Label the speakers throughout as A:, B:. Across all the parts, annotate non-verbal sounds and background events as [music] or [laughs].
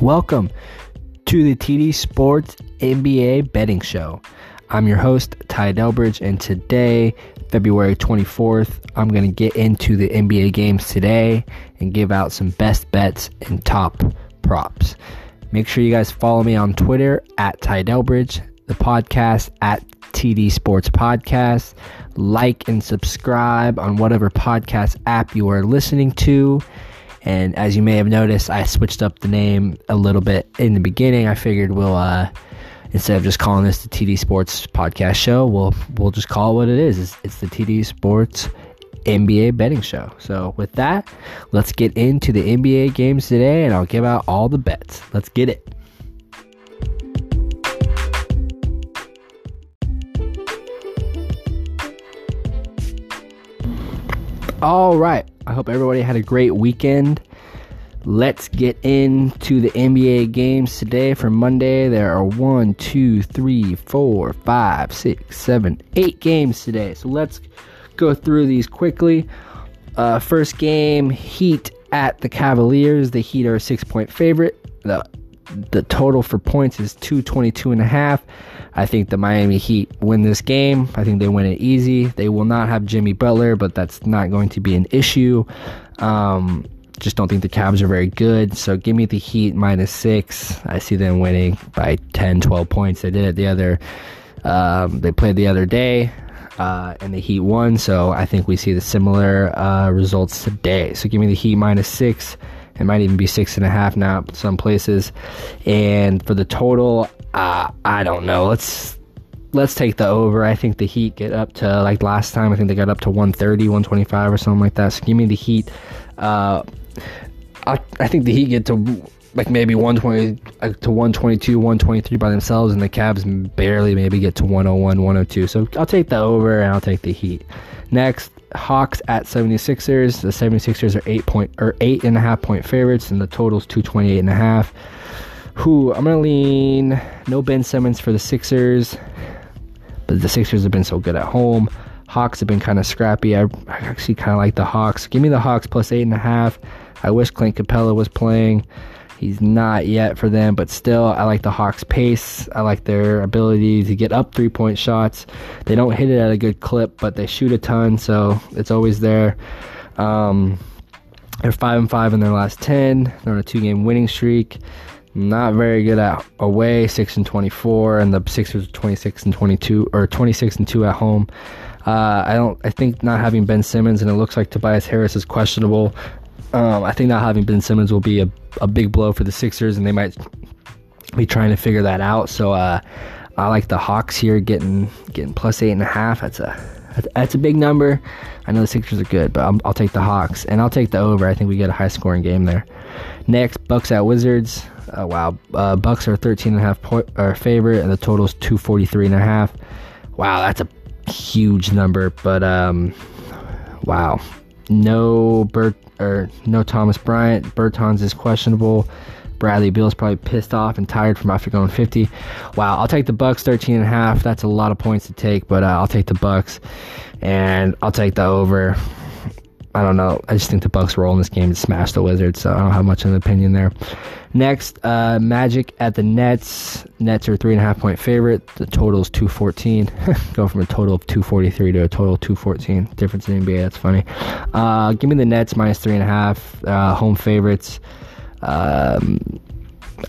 A: Welcome to the TD Sports NBA Betting Show. I'm your host, Ty Delbridge, and today, February 24th, I'm going to get into the NBA games today and give out some best bets and top props. Make sure you guys follow me on Twitter at Ty Delbridge, the podcast at TD Sports Podcast. Like and subscribe on whatever podcast app you are listening to. And as you may have noticed, I switched up the name a little bit in the beginning. I figured we'll uh, instead of just calling this the TD Sports Podcast Show, we'll we'll just call it what it is. It's, it's the TD Sports NBA betting show. So with that, let's get into the NBA games today, and I'll give out all the bets. Let's get it. All right. I hope everybody had a great weekend. Let's get into the NBA games today. For Monday, there are one, two, three, four, five, six, seven, eight games today. So let's go through these quickly. Uh, first game, Heat at the Cavaliers. The Heat are a six point favorite. The the total for points is 222 and a half. I think the Miami Heat win this game. I think they win it easy. They will not have Jimmy Butler, but that's not going to be an issue. Um, just don't think the Cavs are very good. So give me the Heat minus six. I see them winning by 10, 12 points. They did it the other. Um, they played the other day, uh, and the Heat won. So I think we see the similar uh, results today. So give me the Heat minus six. It might even be six and a half now, some places. And for the total, uh, I don't know. Let's let's take the over. I think the Heat get up to like last time. I think they got up to 130, 125 or something like that. So give me the Heat. Uh, I, I think the Heat get to like maybe 120 uh, to 122, 123 by themselves, and the Cavs barely maybe get to 101, 102. So I'll take the over and I'll take the Heat. Next, Hawks at 76ers. The 76ers are eight point or eight and a half point favorites, and the total's 228 and a half. Who I'm gonna lean no Ben Simmons for the Sixers, but the Sixers have been so good at home. Hawks have been kind of scrappy. I, I actually kind of like the Hawks. Give me the Hawks plus eight and a half. I wish Clint Capela was playing. He's not yet for them, but still, I like the Hawks' pace. I like their ability to get up three point shots. They don't hit it at a good clip, but they shoot a ton, so it's always there. Um, they're five and five in their last ten. They're on a two game winning streak. Not very good at away, six and twenty four, and the Sixers are twenty six and twenty two or twenty six and two at home. Uh, I don't. I think not having Ben Simmons and it looks like Tobias Harris is questionable. Um, I think not having Ben Simmons will be a, a big blow for the Sixers, and they might be trying to figure that out. So uh, I like the Hawks here getting getting plus eight and a half. That's a that's a big number. I know the Sixers are good, but i will take the Hawks and I'll take the over. I think we get a high scoring game there. Next, Bucks at Wizards. Uh, wow, uh, Bucks are 13 and a half point or favorite, and the total is 243 and a half. Wow, that's a huge number, but um, wow, no Bert or no Thomas Bryant. Bertans is questionable. Bradley Beal's probably pissed off and tired from after going 50. Wow, I'll take the Bucks 13 and a half. That's a lot of points to take, but uh, I'll take the Bucks and I'll take the over. I don't know. I just think the Bucks roll in this game to smash the Wizards, so I don't have much of an opinion there. Next, uh, Magic at the Nets. Nets are three and a half point favorite. The total is 214. [laughs] Go from a total of 243 to a total of 214. Difference in NBA. That's funny. Uh, give me the Nets minus three and a half. Uh, home favorites. Um,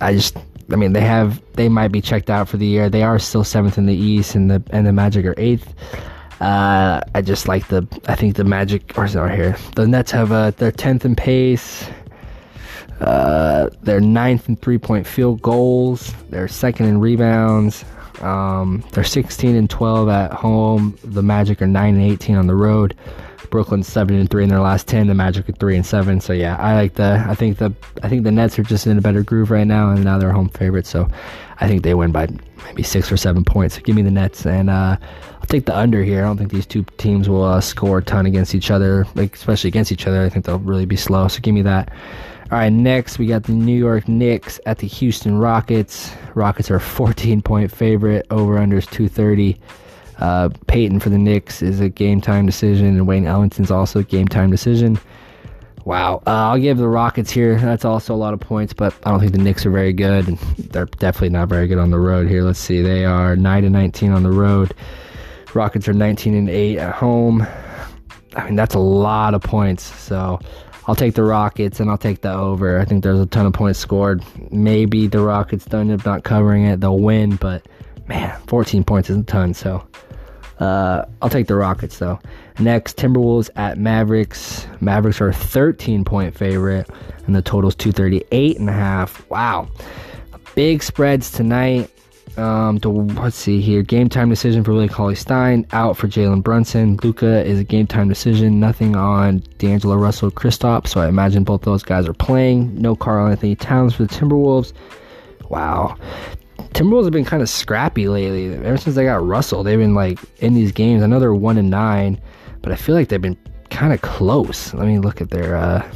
A: I just, I mean, they have, they might be checked out for the year. They are still seventh in the East, and the and the Magic are eighth. Uh, I just like the. I think the Magic, is it here? The Nets have a. They're tenth in pace. Uh, they're ninth in three-point field goals. They're second in rebounds. Um, they're 16 and 12 at home. The Magic are 9 and 18 on the road. Brooklyn's seven and three in their last ten. The Magic are three and seven. So yeah, I like the. I think the. I think the Nets are just in a better groove right now, and now they're home favorites. So I think they win by maybe six or seven points. So give me the Nets, and uh, I'll take the under here. I don't think these two teams will uh, score a ton against each other, like especially against each other. I think they'll really be slow. So give me that. All right, next we got the New York Knicks at the Houston Rockets. Rockets are 14 point favorite. Over unders 230. Uh, Payton for the Knicks is a game time decision, and Wayne Ellington's also a game time decision. Wow. Uh, I'll give the Rockets here. That's also a lot of points, but I don't think the Knicks are very good, they're definitely not very good on the road here. Let's see. They are 9 and 19 on the road. Rockets are 19 and 8 at home. I mean, that's a lot of points. So I'll take the Rockets and I'll take the over. I think there's a ton of points scored. Maybe the Rockets don't end up not covering it. They'll win, but man, 14 points is a ton. So uh, I'll take the Rockets though. Next, Timberwolves at Mavericks. Mavericks are a 13 point favorite, and the total's 238 and a half. Wow, big spreads tonight. Um, to, let's see here. Game time decision for Willie Cauley Stein. Out for Jalen Brunson. Luka is a game time decision. Nothing on D'Angelo Russell, Kristaps. So I imagine both those guys are playing. No Karl-Anthony Towns for the Timberwolves. Wow. Timberwolves have been kind of scrappy lately. Ever since they got Russell, they've been like in these games. I know they're one and nine, but I feel like they've been kind of close. Let me look at their uh,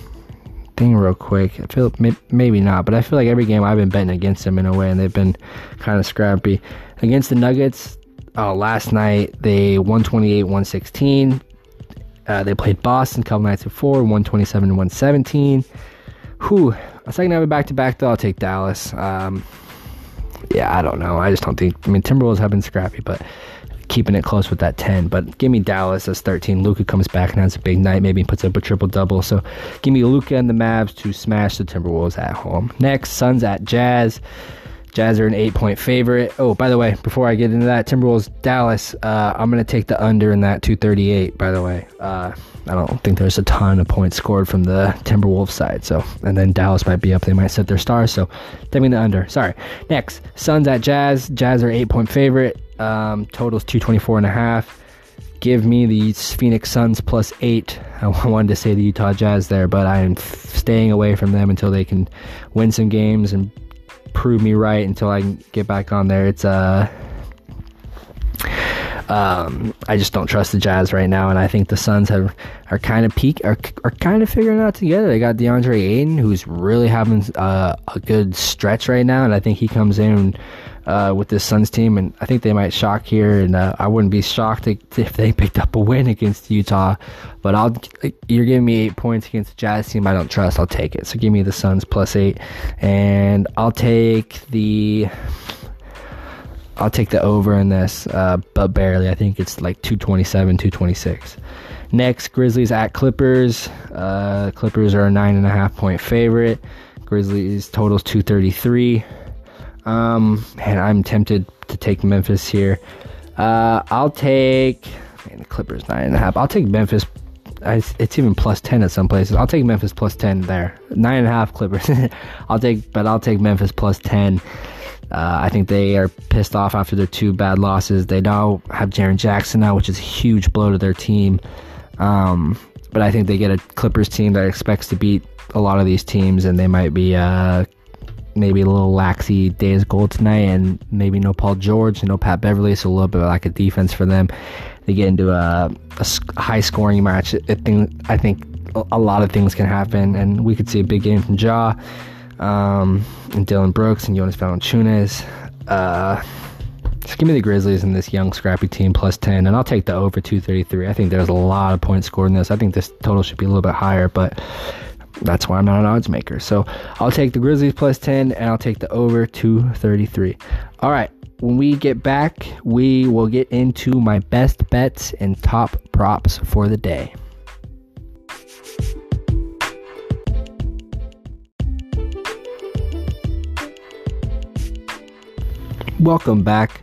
A: thing real quick. I feel maybe not, but I feel like every game I've been betting against them in a way, and they've been kind of scrappy. Against the Nuggets, uh, last night they 128 116. Uh, they played Boston a couple nights before, 127 117. Whew. A second have a back to back, though, I'll take Dallas. Um, yeah, I don't know. I just don't think. I mean, Timberwolves have been scrappy, but keeping it close with that 10. But give me Dallas as 13. Luka comes back and has a big night. Maybe puts up a triple double. So give me Luka and the Mavs to smash the Timberwolves at home. Next, Suns at Jazz. Jazz are an eight point favorite. Oh, by the way, before I get into that, Timberwolves Dallas, uh, I'm going to take the under in that 238, by the way. Uh, I don't think there's a ton of points scored from the Timberwolves side. So, and then Dallas might be up. They might set their stars. So, take me the under. Sorry. Next, Suns at Jazz. Jazz are eight point favorite. Um, totals 224 and a half. Give me the Phoenix Suns plus eight. [laughs] I wanted to say the Utah Jazz there, but I am staying away from them until they can win some games and prove me right until I get back on there. It's uh um, I just don't trust the Jazz right now, and I think the Suns have are kind of peak are, are kind of figuring out together. They got DeAndre Ayton, who's really having uh, a good stretch right now, and I think he comes in uh, with this Suns team, and I think they might shock here. And uh, I wouldn't be shocked if they [laughs] picked up a win against Utah. But I'll you're giving me eight points against the Jazz team I don't trust. I'll take it. So give me the Suns plus eight, and I'll take the I'll take the over in this, uh, but barely. I think it's like 227, 226. Next, Grizzlies at Clippers. Uh, Clippers are a nine and a half point favorite. Grizzlies totals 233. Um, man, I'm tempted to take Memphis here. Uh, I'll take man, the Clippers nine and a half. I'll take Memphis. It's even plus ten at some places. I'll take Memphis plus ten there. Nine and a half Clippers. [laughs] I'll take, but I'll take Memphis plus ten. Uh, I think they are pissed off after their two bad losses. They now have Jaren Jackson now, which is a huge blow to their team. Um, but I think they get a Clippers team that expects to beat a lot of these teams, and they might be uh, maybe a little laxy days gold tonight, and maybe no Paul George, no Pat Beverley, so a little bit like a defense for them. They get into a, a high scoring match. I think, I think a lot of things can happen, and we could see a big game from Ja um, and Dillon Brooks and Jonas Valanciunas. Uh, just give me the Grizzlies and this young scrappy team plus 10, and I'll take the over 233. I think there's a lot of points scored in this. I think this total should be a little bit higher, but that's why I'm not an odds maker. So I'll take the Grizzlies plus 10, and I'll take the over 233. All right, when we get back, we will get into my best bets and top props for the day. Welcome back.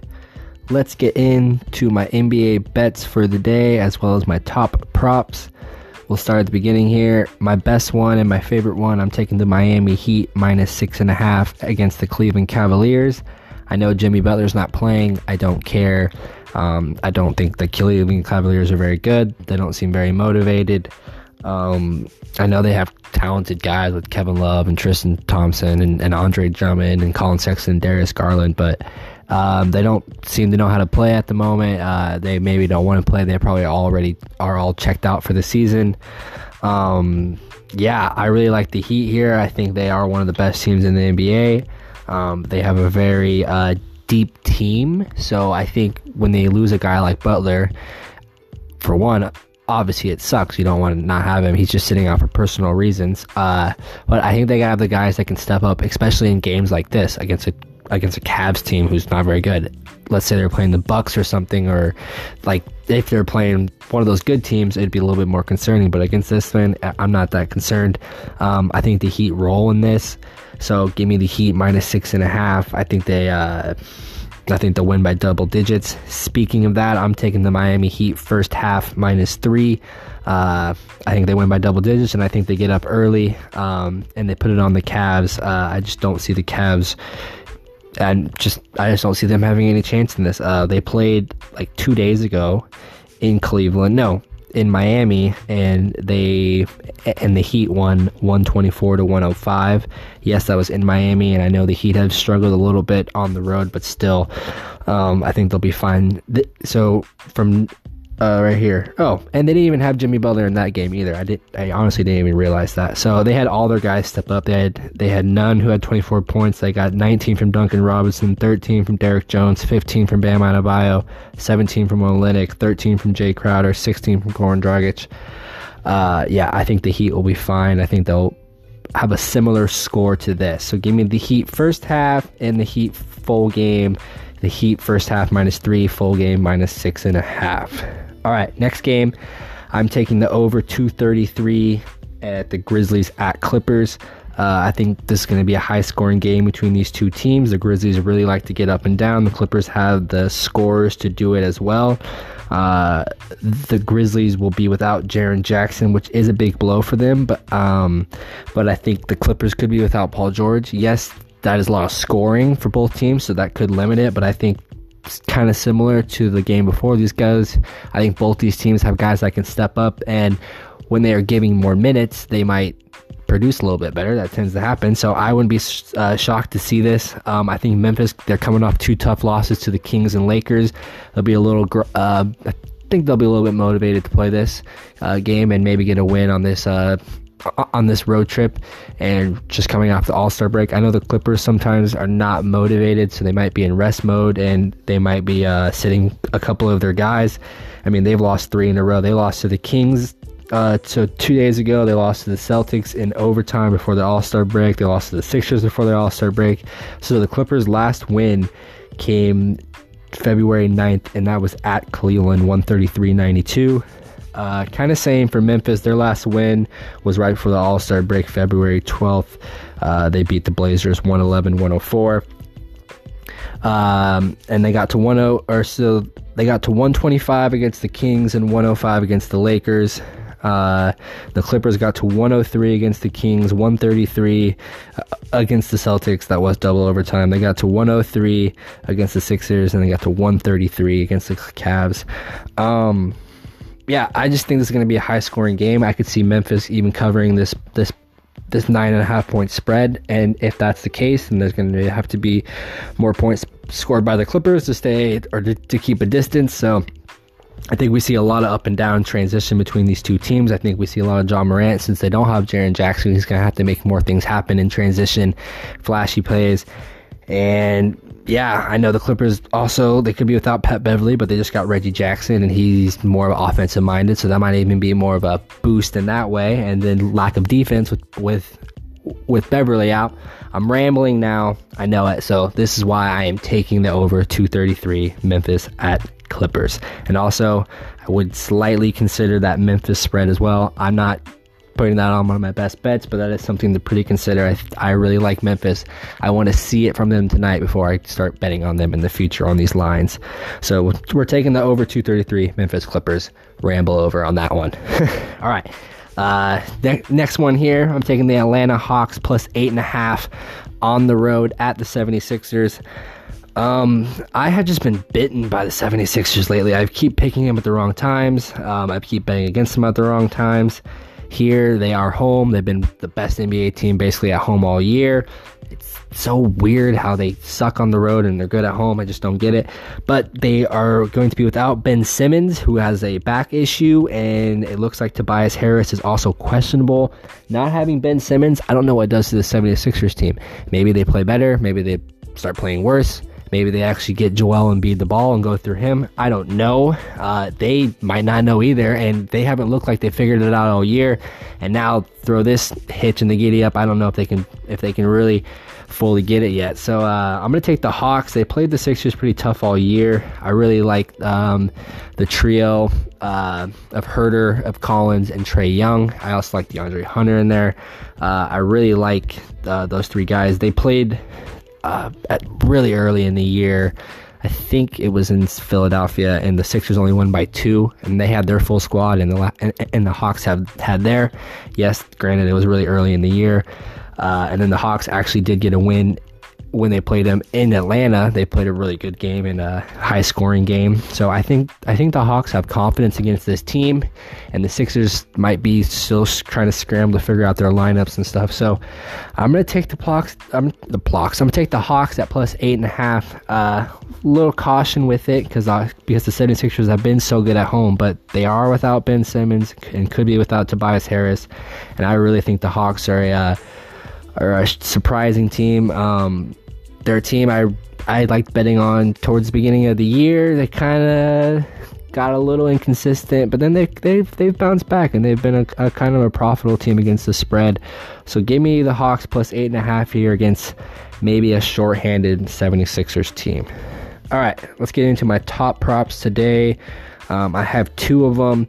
A: Let's get into my NBA bets for the day as well as my top props. We'll start at the beginning here. My best one and my favorite one, I'm taking the Miami Heat minus six and a half against the Cleveland Cavaliers. I know Jimmy Butler's not playing. I don't care. Um, I don't think the Cleveland Cavaliers are very good. They don't seem very motivated. Um, I know they have talented guys with Kevin Love and Tristan Thompson and, and Andre Drummond and Collin Sexton and Darius Garland, but um, they don't seem to know how to play at the moment. Uh, they maybe don't want to play. They probably already are all checked out for the season. Um, yeah, I really like the Heat here. I think they are one of the best teams in the NBA. Um, they have a very uh, deep team, so I think when they lose a guy like Butler, for one, obviously it sucks. You don't want to not have him. He's just sitting out for personal reasons. Uh, but I think they have the guys that can step up, especially in games like this against a against a Cavs team who's not very good. Let's say they're playing the Bucks or something, or like if they're playing one of those good teams, it'd be a little bit more concerning. But against this one, I'm not that concerned. Um, I think the Heat roll in this, so give me the Heat minus six and a half. I think they. Uh, I think they'll win by double digits. Speaking of that, I'm taking the Miami Heat first half minus three. Uh, I think they win by double digits, and I think they get up early um, and they put it on the Cavs. Uh, I just don't see the Cavs, and just I just don't see them having any chance in this. Uh, they played like two days ago in Cleveland. No, in Miami, and they and the Heat won 124 to 105. Yes, that was in Miami, and I know the Heat have struggled a little bit on the road, but still, um, I think they'll be fine. So from uh, right here. Oh, and they didn't even have Jimmy Butler in that game either. I did. I honestly didn't even realize that. So they had all their guys step up. They had they had Nunn who had 24 points. They got 19 from Duncan Robinson, 13 from Derrick Jones, 15 from Bam Adebayo, 17 from Olynyk, 13 from Jae Crowder, 16 from Goran Dragic. Uh, yeah, I think the Heat will be fine. I think they'll have a similar score to this. So give me the Heat first half and the Heat full game. The Heat first half minus three, full game minus six and a half. All right, next game. I'm taking the over 233 at the Grizzlies at Clippers. Uh, I think this is going to be a high scoring game between these two teams. The Grizzlies really like to get up and down. The Clippers have the scores to do it as well. Uh, the Grizzlies will be without Jaren Jackson, which is a big blow for them. But um, but I think the Clippers could be without Paul George. Yes, that is a lot of scoring for both teams, so that could limit it. But I think kind of similar to the game before. These guys, I think both these teams have guys that can step up, and when they are giving more minutes, they might produce a little bit better. That tends to happen. So I wouldn't be uh, shocked to see this. Um, I think Memphis, they're coming off two tough losses to the Kings and Lakers. They'll be a little, uh, I think they'll be a little bit motivated to play this uh, game and maybe get a win on this uh, on this road trip and just coming off the All Star break. I know the Clippers sometimes are not motivated, so they might be in rest mode and they might be uh, sitting a couple of their guys. I mean, they've lost three in a row. They lost to the Kings. Uh, so two days ago, they lost to the Celtics in overtime before the All Star break. They lost to the Sixers before their All Star break. So the Clippers' last win came February 9th, and that was at Cleveland, 133 92. Uh, kind of same for Memphis. Their last win was right before the All Star break, February 12th. Uh, they beat the Blazers 111 104. Um, and they got to 10 or so they got to 125 against the Kings and 105 against the Lakers. Uh, the Clippers got to 103 against the Kings, 133 uh, against the Celtics. That was double overtime. They got to 103 against the Sixers, and they got to 133 against the Cavs. Um, yeah, I just think this is going to be a high scoring game. I could see Memphis even covering this this this nine and a half point spread, and if that's the case, then there's going to have to be more points scored by the Clippers to stay or to, to keep a distance. So. I think we see a lot of up and down transition between these two teams. I think we see a lot of John Morant since they don't have Jaren Jackson. He's going to have to make more things happen in transition, flashy plays. And yeah, I know the Clippers also they could be without Pat Beverley, but they just got Reggie Jackson and he's more of offensive minded, so that might even be more of a boost in that way. And then lack of defense with with with Beverley out. I'm rambling now. I know it. So this is why I am taking the over 233 Memphis at Clippers. And also, I would slightly consider that Memphis spread as well. I'm not putting that on one of my best bets, but that is something to pretty consider. I, I really like Memphis. I want to see it from them tonight before I start betting on them in the future on these lines. So we're taking the over 233 Memphis Clippers. Ramble over on that one. [laughs] All right. Uh, ne- next one here, I'm taking the Atlanta Hawks plus eight and a half on the road at the 76ers. Um, I have just been bitten by the 76ers lately. I keep picking them at the wrong times. Um, I keep betting against them at the wrong times. Here, they are home. They've been the best NBA team basically at home all year. It's so weird how they suck on the road and they're good at home. I just don't get it. But they are going to be without Ben Simmons, who has a back issue, and it looks like Tobias Harris is also questionable. Not having Ben Simmons, I don't know what it does to the 76ers team. Maybe they play better, maybe they start playing worse. Maybe they actually get Joel and Embiid the ball and go through him. I don't know. Uh, they might not know either, and they haven't looked like they figured it out all year. And now throw this hitch in the giddy up. I don't know if they can if they can really fully get it yet. So uh, I'm going to take the Hawks. They played the Sixers pretty tough all year. I really like um, the trio uh, of Huerter, of Collins, and Trae Young. I also like DeAndre Hunter in there. Uh, I really like uh, those three guys. They played uh, at really early in the year. I think it was in Philadelphia, and the Sixers only won by two, and they had their full squad, and the and, and the Hawks have had their. Yes, granted, it was really early in the year, uh, and then the Hawks actually did get a win when they played them in Atlanta. They played a really good game and a high scoring game. So I think I think the Hawks have confidence against this team, and the Sixers might be still trying to scramble to figure out their lineups and stuff. So I'm gonna take the blocks. I'm the blocks. I'm gonna take the Hawks at plus eight and a half. Uh, little caution with it because because the 76ers have been so good at home, but they are without Ben Simmons and could be without Tobias Harris, and I really think the Hawks are a uh, are a surprising team. Um, they're team I I liked betting on towards the beginning of the year. They kind of got a little inconsistent, but then they they've they've bounced back and they've been a, a, kind of a profitable team against the spread. So give me the Hawks plus eight and a half here against maybe a shorthanded 76ers team. All right, let's get into my top props today. Um, I have two of them.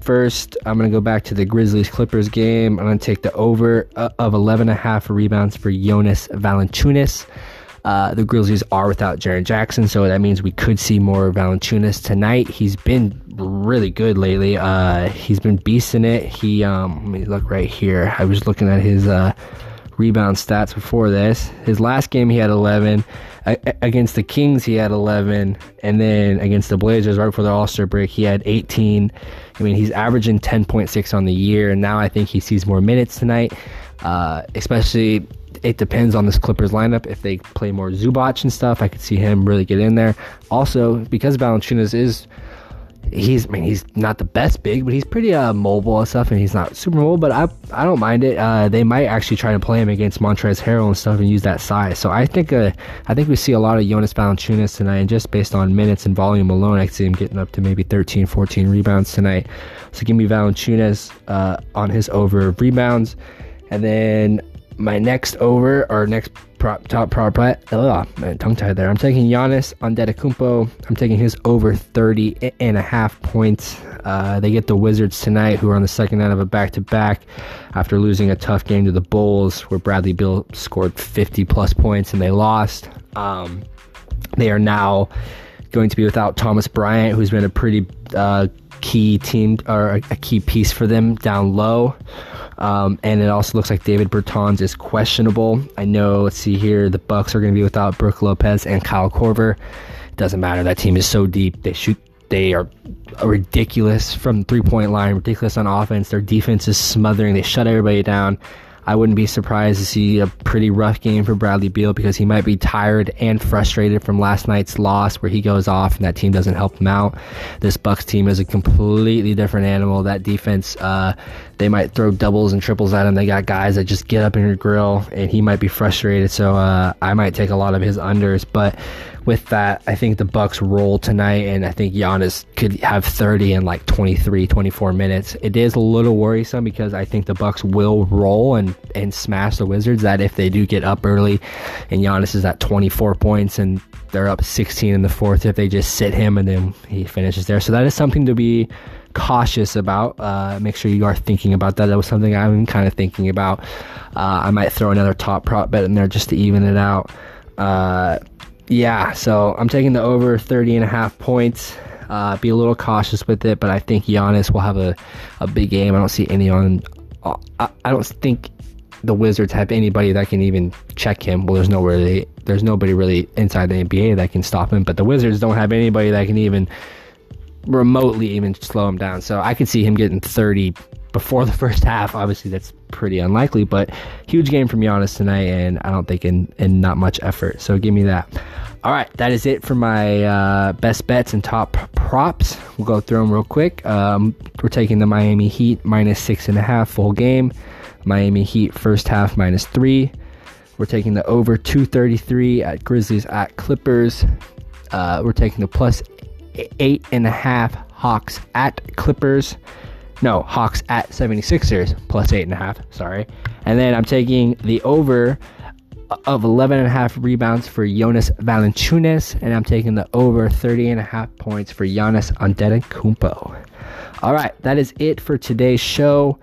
A: First, I'm going to go back to the Grizzlies Clippers game. I'm going to take the over uh, of 11.5 rebounds for Jonas Valanciunas. Uh, the Grizzlies are without Jaren Jackson, so that means we could see more Valanciunas tonight. He's been really good lately. Uh, he's been beasting it. He, um, let me look right here. I was looking at his uh, rebound stats before this. His last game, he had 11 against the Kings, he had 11, and then against the Blazers right before the All Star break, he had 18. I mean, he's averaging 10.6 on the year, and now I think he sees more minutes tonight. Uh, especially, it depends on this Clippers lineup. If they play more Zubac and stuff, I could see him really get in there. Also, because Valanciunas is he's I mean he's not the best big, but he's pretty uh, mobile and stuff, and he's not super mobile. But I I don't mind it. Uh, they might actually try to play him against Montrezl Harrell and stuff and use that size. So I think uh, I think we see a lot of Jonas Valanciunas tonight, and just based on minutes and volume alone, I see him getting up to maybe 13, 14 rebounds tonight. So give me Valanciunas uh, on his over rebounds, and then my next over or next prop, top prop. Oh, man, tongue tied there. I'm taking Giannis Antetokounmpo. I'm taking his over 30 and a half points. Uh, they get the Wizards tonight, who are on the second end of a back to back after losing a tough game to the Bulls, where Bradley Beal scored 50 plus points and they lost. Um, they are now going to be without Thomas Bryant, who's been a pretty uh, key team or a, key piece for them down low. Um, and it also looks like David Bertans is questionable. I know. Let's see here. The Bucks are going to be without Brook Lopez and Kyle Korver. Doesn't matter. That team is so deep. They shoot. They are ridiculous from three point line. Ridiculous on offense. Their defense is smothering. They shut everybody down. I wouldn't be surprised to see a pretty rough game for Bradley Beal because he might be tired and frustrated from last night's loss where he goes off and that team doesn't help him out. This Bucks team is a completely different animal. That defense, uh, they might throw doubles and triples at him. They got guys that just get up in your grill and he might be frustrated. So uh, I might take a lot of his unders, but with that, I think the Bucks roll tonight, and I think Giannis could have 30 in like 23, 24 minutes. It is a little worrisome because I think the Bucks will roll and and smash the Wizards. That if they do get up early, and Giannis is at 24 points and they're up 16 in the fourth, if they just sit him and then he finishes there. So that is something to be cautious about. Uh, make sure you are thinking about that. That was something I'm kind of thinking about. Uh, I might throw another top prop bet in there just to even it out. Uh, yeah, so I'm taking the over 30 and a half points. Uh, be a little cautious with it, but I think Giannis will have a, a big game. I don't see any on. Uh, I, I don't think the Wizards have anybody that can even check him. Well, there's no really, there's nobody really inside the NBA that can stop him. But the Wizards don't have anybody that can even remotely even slow him down. So I could see him getting 30 before [laughs] the first half. Obviously, that's pretty unlikely, but huge game from Giannis tonight, and I don't think in, in not much effort. So give me that. All right, that is it for my uh, best bets and top props. We'll go through them real quick. Um, we're taking the Miami Heat minus six and a half full game. Miami Heat first half minus three. We're taking the over 233 at Grizzlies at Clippers. Uh, we're taking the plus eight and a half Hawks at Clippers. No, Hawks at 76ers plus eight and a half. Sorry. And then I'm taking the over of 11 and a half rebounds for Jonas Valanciunas, and I'm taking the over 30 and a half points for Giannis Antetokounmpo. All right, that is it for today's show.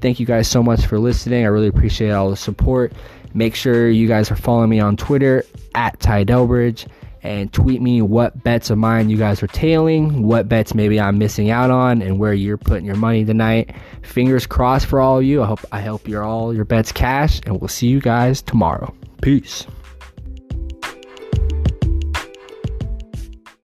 A: Thank you guys so much for listening. I really appreciate all the support. Make sure you guys are following me on Twitter at Ty Delbridge and tweet me what bets of mine you guys are tailing, what bets maybe I'm missing out on, and where you're putting your money tonight. Fingers crossed for all of you. I hope I hope you're all your bets cash, and we'll see you guys tomorrow. Peace.